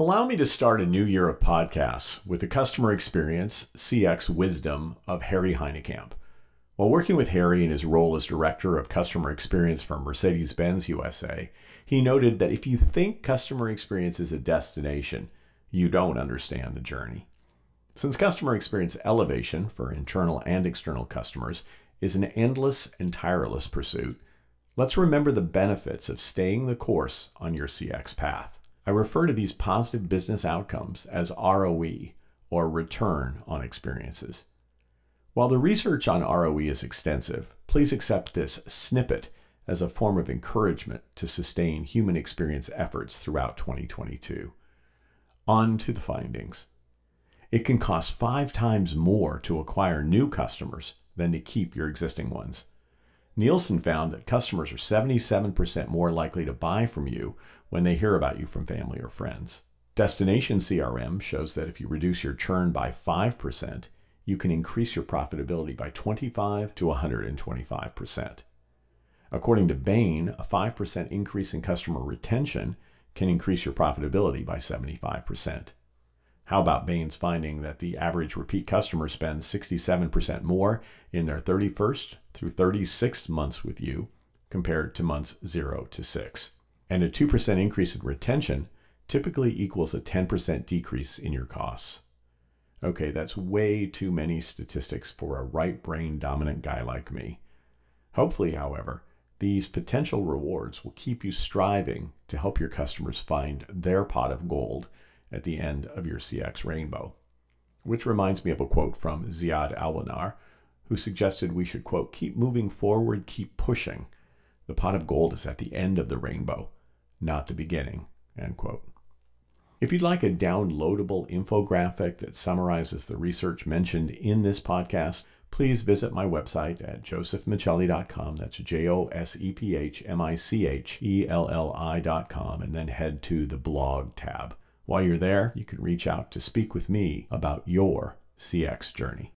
Allow me to start a new year of podcasts with the customer experience CX wisdom of Harry Hynekamp. While working with Harry in his role as Director of Customer Experience for Mercedes Benz USA, he noted that if you think customer experience is a destination, you don't understand the journey. Since customer experience elevation for internal and external customers is an endless and tireless pursuit, let's remember the benefits of staying the course on your CX path. I refer to these positive business outcomes as ROE, or return on experiences. While the research on ROE is extensive, please accept this snippet as a form of encouragement to sustain human experience efforts throughout 2022. On to the findings. It can cost five times more to acquire new customers than to keep your existing ones. Nielsen found that customers are 77% more likely to buy from you when they hear about you from family or friends. Destination CRM shows that if you reduce your churn by 5%, you can increase your profitability by 25 to 125%. According to Bain, a 5% increase in customer retention can increase your profitability by 75%. How about Bain's finding that the average repeat customer spends 67% more in their 31st through 36th months with you compared to months 0 to 6? And a 2% increase in retention typically equals a 10% decrease in your costs. Okay, that's way too many statistics for a right brain dominant guy like me. Hopefully, however, these potential rewards will keep you striving to help your customers find their pot of gold at the end of your CX rainbow. Which reminds me of a quote from Ziad Alwanar, who suggested we should, quote, keep moving forward, keep pushing. The pot of gold is at the end of the rainbow, not the beginning, end quote. If you'd like a downloadable infographic that summarizes the research mentioned in this podcast, please visit my website at josephmichelli.com. That's J O S E P H M I C H E L L I.com, and then head to the blog tab. While you're there, you can reach out to speak with me about your CX journey.